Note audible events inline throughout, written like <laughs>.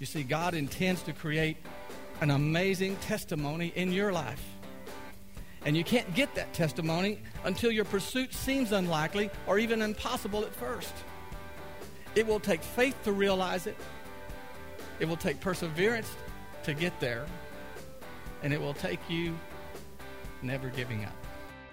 You see, God intends to create an amazing testimony in your life. And you can't get that testimony until your pursuit seems unlikely or even impossible at first. It will take faith to realize it, it will take perseverance to get there, and it will take you never giving up.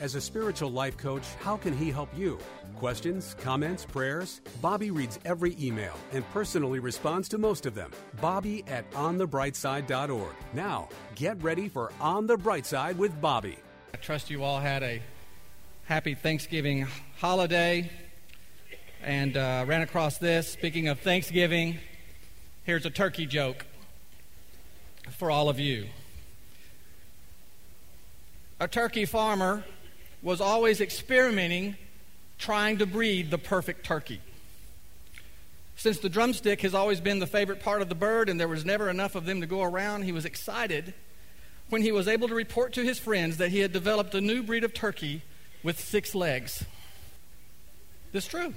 As a spiritual life coach, how can he help you? Questions, comments, prayers? Bobby reads every email and personally responds to most of them. Bobby at onthebrightside.org. Now, get ready for On the Bright Side with Bobby. I trust you all had a happy Thanksgiving holiday and uh, ran across this. Speaking of Thanksgiving, here's a turkey joke for all of you. A turkey farmer was always experimenting trying to breed the perfect turkey. Since the drumstick has always been the favorite part of the bird and there was never enough of them to go around, he was excited when he was able to report to his friends that he had developed a new breed of turkey with six legs. This is true.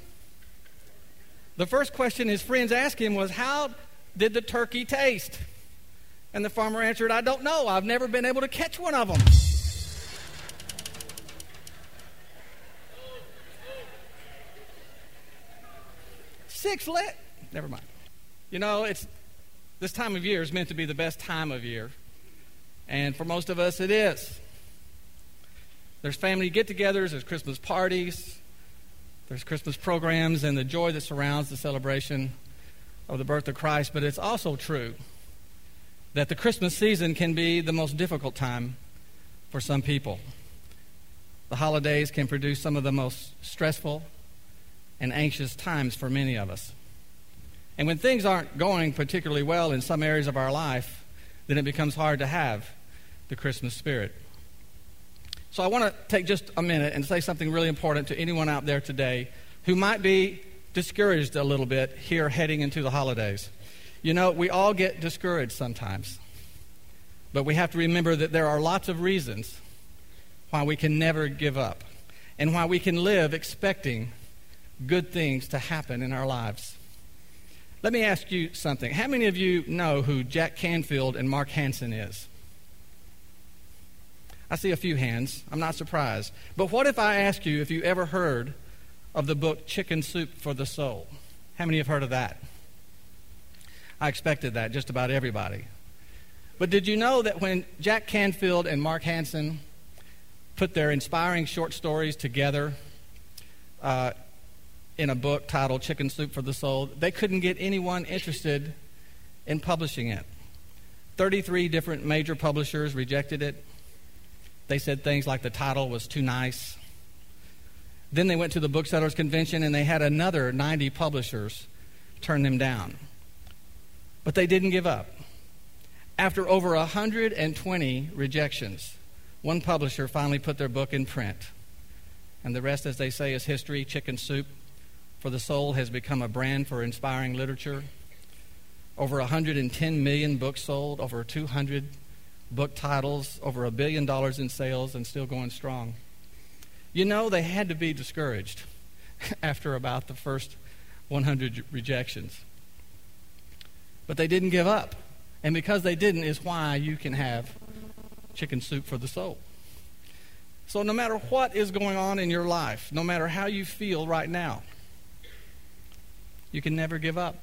The first question his friends asked him was, How did the turkey taste? And the farmer answered, I don't know. I've never been able to catch one of them. Six lit. Never mind. You know, it's this time of year is meant to be the best time of year. And for most of us, it is. There's family get togethers, there's Christmas parties, there's Christmas programs, and the joy that surrounds the celebration of the birth of Christ. But it's also true that the Christmas season can be the most difficult time for some people. The holidays can produce some of the most stressful and anxious times for many of us. And when things aren't going particularly well in some areas of our life, then it becomes hard to have the Christmas spirit. So I want to take just a minute and say something really important to anyone out there today who might be discouraged a little bit here heading into the holidays. You know, we all get discouraged sometimes. But we have to remember that there are lots of reasons why we can never give up and why we can live expecting good things to happen in our lives. Let me ask you something. How many of you know who Jack Canfield and Mark Hansen is? I see a few hands. I'm not surprised. But what if I ask you if you ever heard of the book Chicken Soup for the Soul? How many have heard of that? I expected that, just about everybody. But did you know that when Jack Canfield and Mark Hansen put their inspiring short stories together, uh, in a book titled Chicken Soup for the Soul. They couldn't get anyone interested in publishing it. 33 different major publishers rejected it. They said things like the title was too nice. Then they went to the booksellers convention and they had another 90 publishers turn them down. But they didn't give up. After over 120 rejections, one publisher finally put their book in print. And the rest, as they say, is history, chicken soup for the Soul has become a brand for inspiring literature. Over 110 million books sold, over 200 book titles, over a billion dollars in sales, and still going strong. You know, they had to be discouraged <laughs> after about the first 100 rejections. But they didn't give up. And because they didn't, is why you can have chicken soup for the soul. So, no matter what is going on in your life, no matter how you feel right now, you can never give up.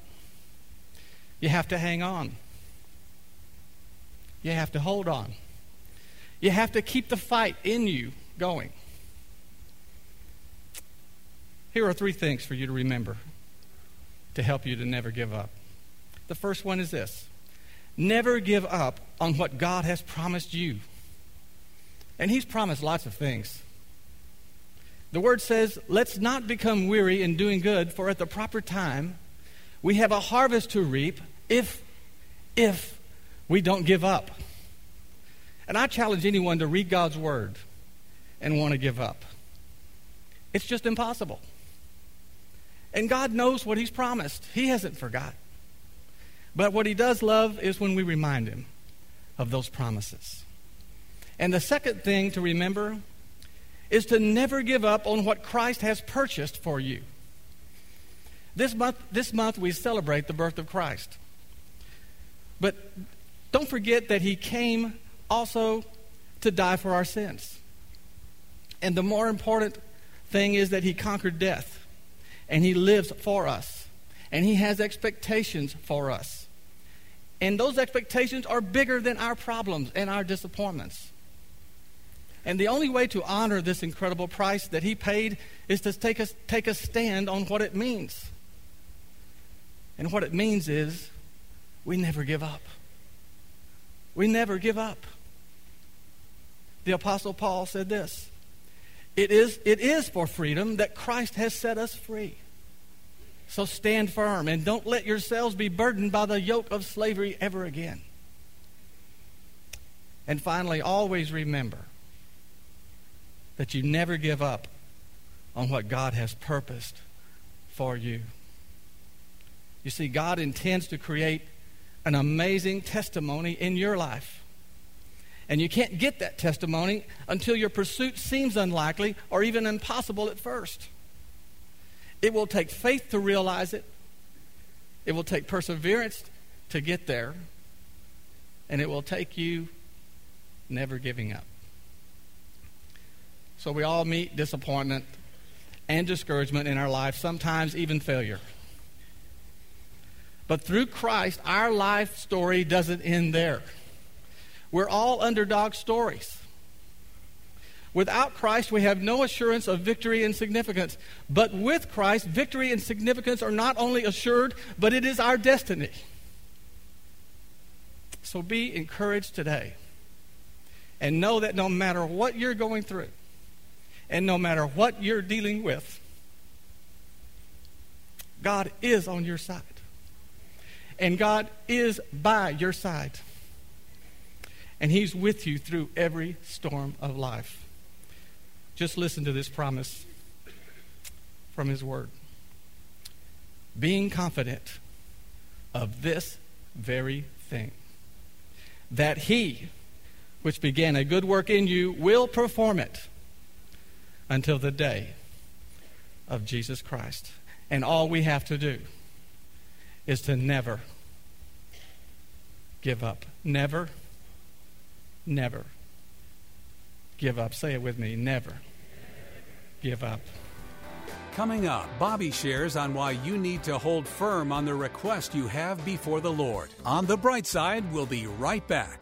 You have to hang on. You have to hold on. You have to keep the fight in you going. Here are three things for you to remember to help you to never give up. The first one is this never give up on what God has promised you. And He's promised lots of things. The word says, let's not become weary in doing good, for at the proper time we have a harvest to reap if, if we don't give up. And I challenge anyone to read God's word and want to give up. It's just impossible. And God knows what He's promised, He hasn't forgot. But what He does love is when we remind Him of those promises. And the second thing to remember is to never give up on what Christ has purchased for you. This month, this month we celebrate the birth of Christ. But don't forget that He came also to die for our sins. And the more important thing is that He conquered death and He lives for us and He has expectations for us. And those expectations are bigger than our problems and our disappointments. And the only way to honor this incredible price that he paid is to take a, take a stand on what it means. And what it means is we never give up. We never give up. The Apostle Paul said this it is, it is for freedom that Christ has set us free. So stand firm and don't let yourselves be burdened by the yoke of slavery ever again. And finally, always remember that you never give up on what God has purposed for you. You see, God intends to create an amazing testimony in your life. And you can't get that testimony until your pursuit seems unlikely or even impossible at first. It will take faith to realize it, it will take perseverance to get there, and it will take you never giving up. So we all meet disappointment and discouragement in our life, sometimes even failure. But through Christ, our life story doesn't end there. We're all underdog stories. Without Christ, we have no assurance of victory and significance. But with Christ, victory and significance are not only assured, but it is our destiny. So be encouraged today. And know that no matter what you're going through, and no matter what you're dealing with, God is on your side. And God is by your side. And He's with you through every storm of life. Just listen to this promise from His Word. Being confident of this very thing, that He, which began a good work in you, will perform it until the day of Jesus Christ. And all we have to do is to never give up. Never, never give up. Say it with me never give up. Coming up, Bobby shares on why you need to hold firm on the request you have before the Lord. On the bright side, we'll be right back.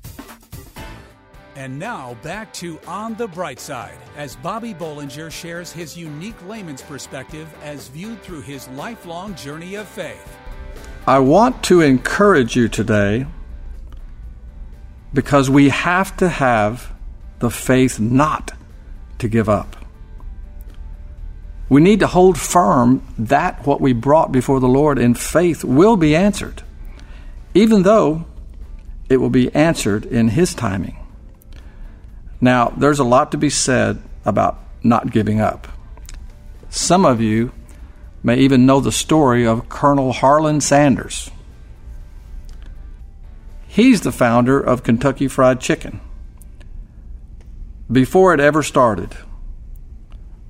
And now back to On the Bright Side as Bobby Bollinger shares his unique layman's perspective as viewed through his lifelong journey of faith. I want to encourage you today because we have to have the faith not to give up. We need to hold firm that what we brought before the Lord in faith will be answered, even though it will be answered in His timing. Now, there's a lot to be said about not giving up. Some of you may even know the story of Colonel Harlan Sanders. He's the founder of Kentucky Fried Chicken. Before it ever started,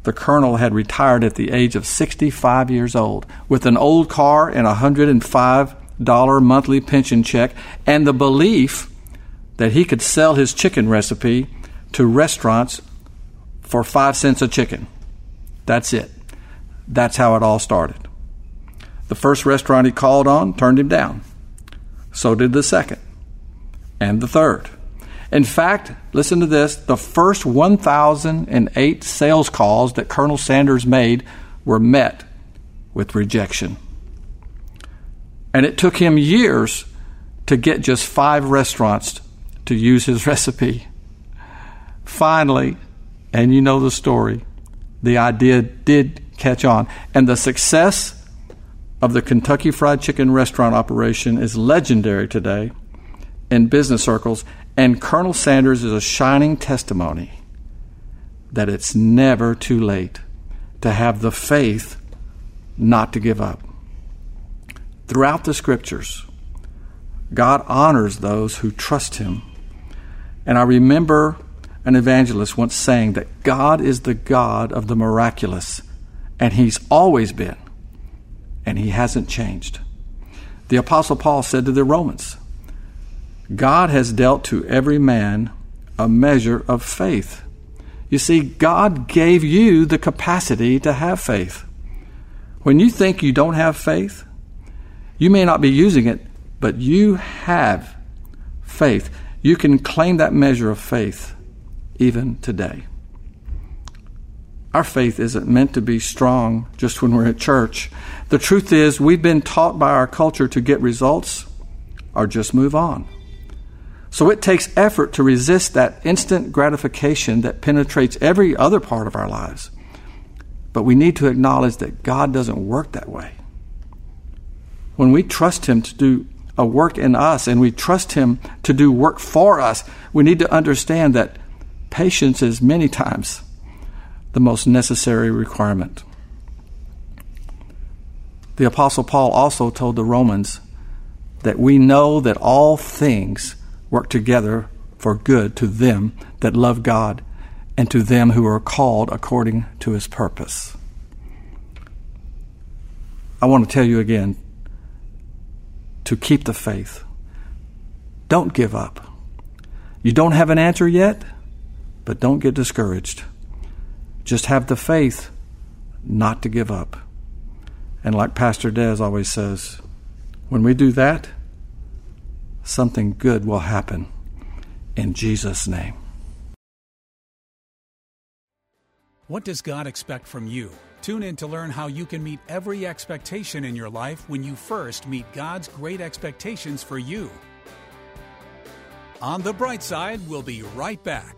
the colonel had retired at the age of 65 years old with an old car and a $105 monthly pension check, and the belief that he could sell his chicken recipe to restaurants for five cents a chicken. That's it. That's how it all started. The first restaurant he called on turned him down. So did the second and the third. In fact, listen to this the first 1,008 sales calls that Colonel Sanders made were met with rejection. And it took him years to get just five restaurants to use his <laughs> recipe. Finally, and you know the story, the idea did catch on. And the success of the Kentucky Fried Chicken restaurant operation is legendary today in business circles and Colonel Sanders is a shining testimony that it's never too late to have the faith not to give up. Throughout the scriptures, God honors those who trust Him. And I remember an evangelist once saying that God is the God of the miraculous, and He's always been, and He hasn't changed. The Apostle Paul said to the Romans, God has dealt to every man a measure of faith. You see, God gave you the capacity to have faith. When you think you don't have faith, you may not be using it, but you have faith. You can claim that measure of faith even today. Our faith isn't meant to be strong just when we're at church. The truth is, we've been taught by our culture to get results or just move on. So it takes effort to resist that instant gratification that penetrates every other part of our lives. But we need to acknowledge that God doesn't work that way. When we trust Him to do a work in us and we trust Him to do work for us, we need to understand that patience is many times the most necessary requirement. The Apostle Paul also told the Romans that we know that all things work together for good to them that love God and to them who are called according to his purpose. I want to tell you again to keep the faith. Don't give up. You don't have an answer yet, but don't get discouraged. Just have the faith not to give up. And like Pastor Des always says, when we do that, something good will happen in Jesus' name. What does God expect from you? Tune in to learn how you can meet every expectation in your life when you first meet God's great expectations for you. On the bright side, we'll be right back.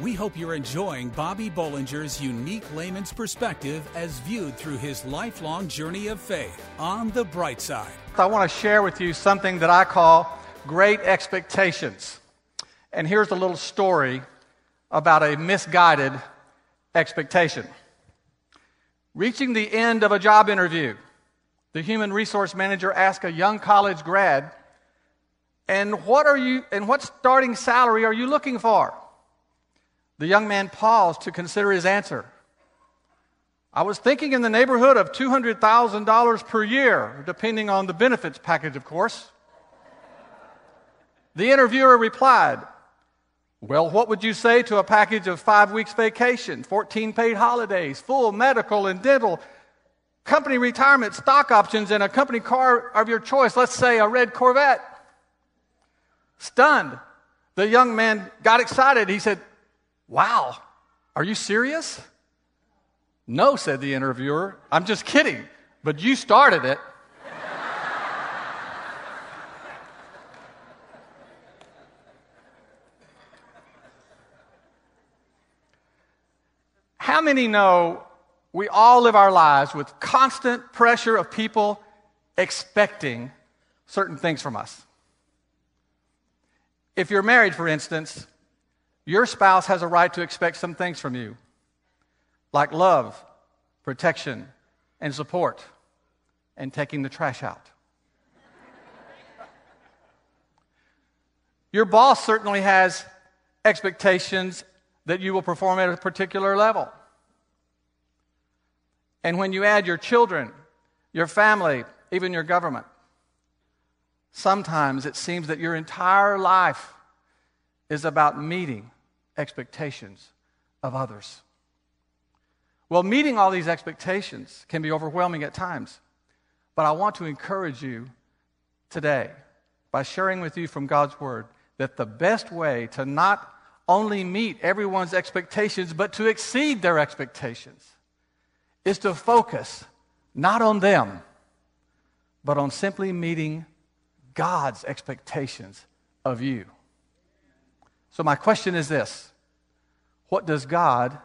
We hope you're enjoying Bobby Bollinger's unique layman's perspective as viewed through his lifelong journey of faith on the bright side. I want to share with you something that I call great expectations. And here's a little story about a misguided expectation. Reaching the end of a job interview, the human resource manager asked a young college grad, "And what are you and what starting salary are you looking for?" The young man paused to consider his answer. I was thinking in the neighborhood of $200,000 per year, depending on the benefits package, of course. The interviewer replied, Well, what would you say to a package of five weeks vacation, 14 paid holidays, full medical and dental, company retirement, stock options, and a company car of your choice, let's say a red Corvette? Stunned, the young man got excited. He said, Wow, are you serious? No, said the interviewer. I'm just kidding, but you started it. How many know we all live our lives with constant pressure of people expecting certain things from us? If you're married, for instance, your spouse has a right to expect some things from you, like love, protection, and support, and taking the trash out. Your boss certainly has expectations that you will perform at a particular level. And when you add your children, your family, even your government, Sometimes it seems that your entire life is about meeting expectations of others. Well, meeting all these expectations can be overwhelming at times, but I want to encourage you today by sharing with you from God's Word that the best way to not only meet everyone's expectations, but to exceed their expectations is to focus not on them, but on simply meeting God's expectations of you. So, my question is this What does God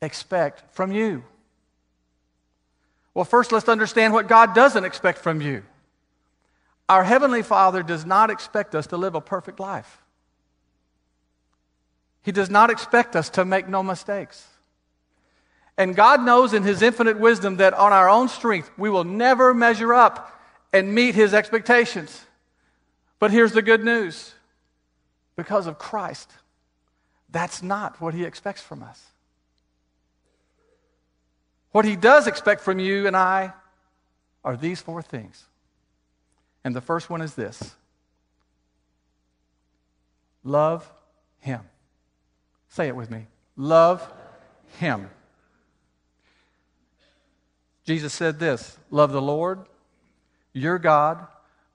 expect from you? Well, first, let's understand what God doesn't expect from you. Our Heavenly Father does not expect us to live a perfect life. He does not expect us to make no mistakes. And God knows in His infinite wisdom that on our own strength, we will never measure up and meet His expectations. But here's the good news because of Christ, that's not what He expects from us. What He does expect from you and I are these four things. And the first one is this love Him. Say it with me love Him. Jesus said this love the Lord, your God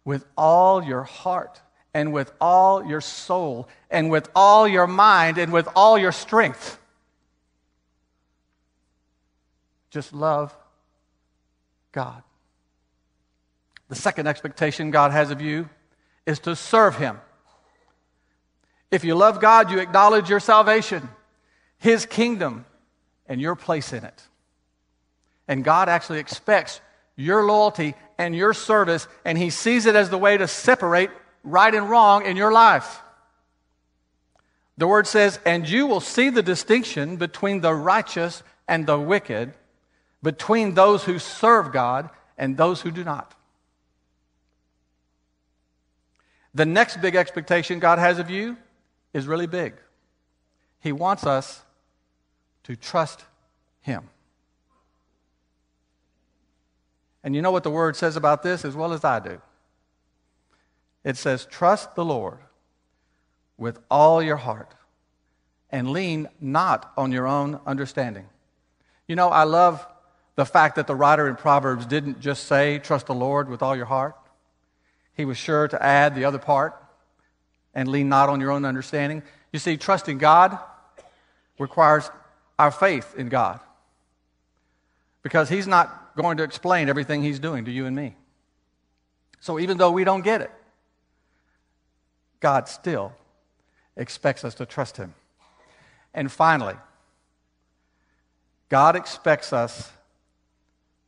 with all your heart and with all your soul and with all your mind and with all your strength. Just love God. The second expectation God has of you is to serve Him. If you love God, you acknowledge your salvation, His kingdom, and your place in it. And God actually expects your loyalty and your service, and He sees it as the way to separate right and wrong in your life. The word says, and you will see the distinction between the righteous and the wicked, between those who serve God and those who do not. The next big expectation God has of you is really big. He wants us to trust Him. And you know what the word says about this as well as I do? It says, Trust the Lord with all your heart and lean not on your own understanding. You know, I love the fact that the writer in Proverbs didn't just say, Trust the Lord with all your heart. He was sure to add the other part and lean not on your own understanding. You see, trusting God requires our faith in God because He's not going to explain everything He's doing to you and me. So even though we don't get it, God still expects us to trust Him. And finally, God expects us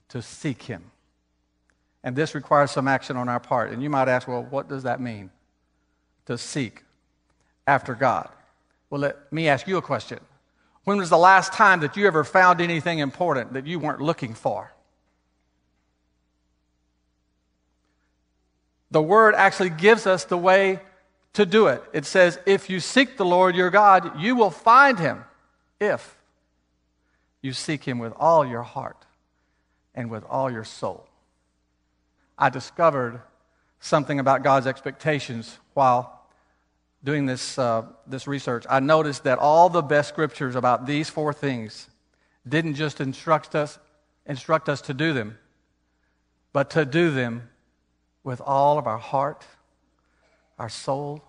to seek Him. And this requires some action on our part. And you might ask, well, what does that mean? To seek after God. Well, let me ask you a question. When was the last time that you ever found anything important that you weren't looking for? the word actually gives us the way to do it. It says, If you seek the Lord your God, you will find him if you seek him with all your heart and with all your soul. I discovered something about God's expectations while doing this, uh, this research, I noticed that all the best scriptures about these four things didn't just instruct us, instruct us to do them, but to do them with all of our heart, our soul,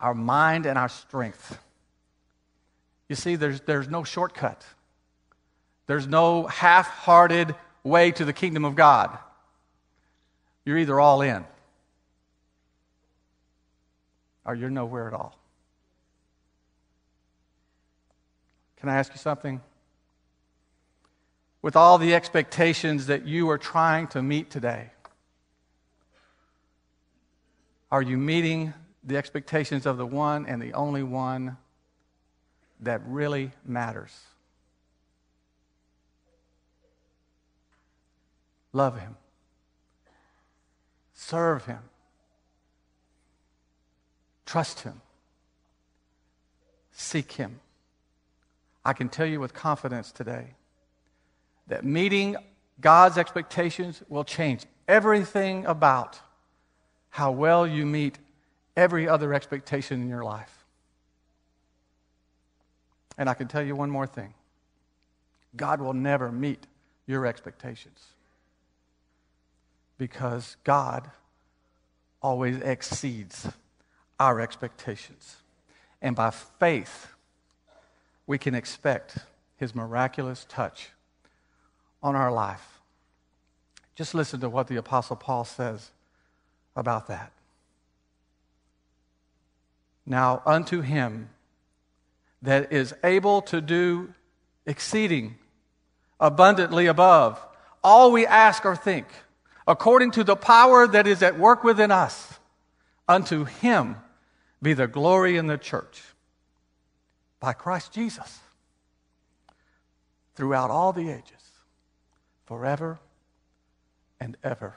our mind, and our strength. You see, there's, there's no shortcut. There's no half hearted way to the kingdom of God. You're either all in or you're nowhere at all. Can I ask you something? With all the expectations that you are trying to meet today, are you meeting the expectations of the one and the only one that really matters? Love him. Serve him. Trust him. Seek him. I can tell you with confidence today that meeting God's expectations will change everything about how well you meet every other expectation in your life. And I can tell you one more thing God will never meet your expectations because God always exceeds our expectations. And by faith, we can expect His miraculous touch on our life. Just listen to what the Apostle Paul says about that. Now, unto him that is able to do exceeding abundantly above all we ask or think, according to the power that is at work within us, unto him be the glory in the church by Christ Jesus throughout all the ages, forever and ever.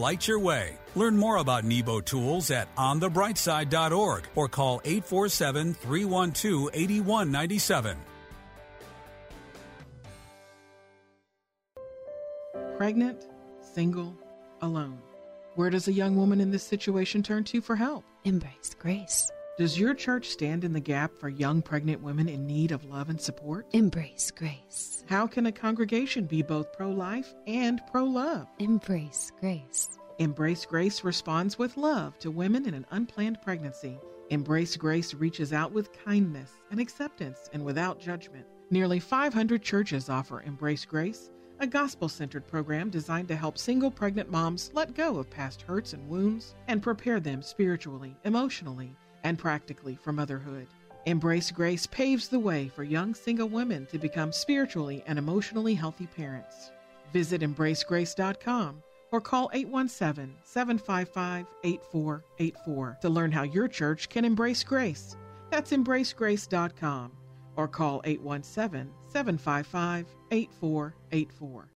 light your way. Learn more about Nebo Tools at onthebrightside.org or call 847 312 8197. Pregnant, single, alone. Where does a young woman in this situation turn to for help? Embrace grace. Does your church stand in the gap for young pregnant women in need of love and support? Embrace grace. How can a congregation be both pro life and pro love? Embrace grace. Embrace Grace responds with love to women in an unplanned pregnancy. Embrace Grace reaches out with kindness and acceptance and without judgment. Nearly 500 churches offer Embrace Grace, a gospel centered program designed to help single pregnant moms let go of past hurts and wounds and prepare them spiritually, emotionally, and practically for motherhood. Embrace Grace paves the way for young single women to become spiritually and emotionally healthy parents. Visit embracegrace.com or call 817 755 8484 to learn how your church can embrace grace. That's embracegrace.com or call 817 755 8484.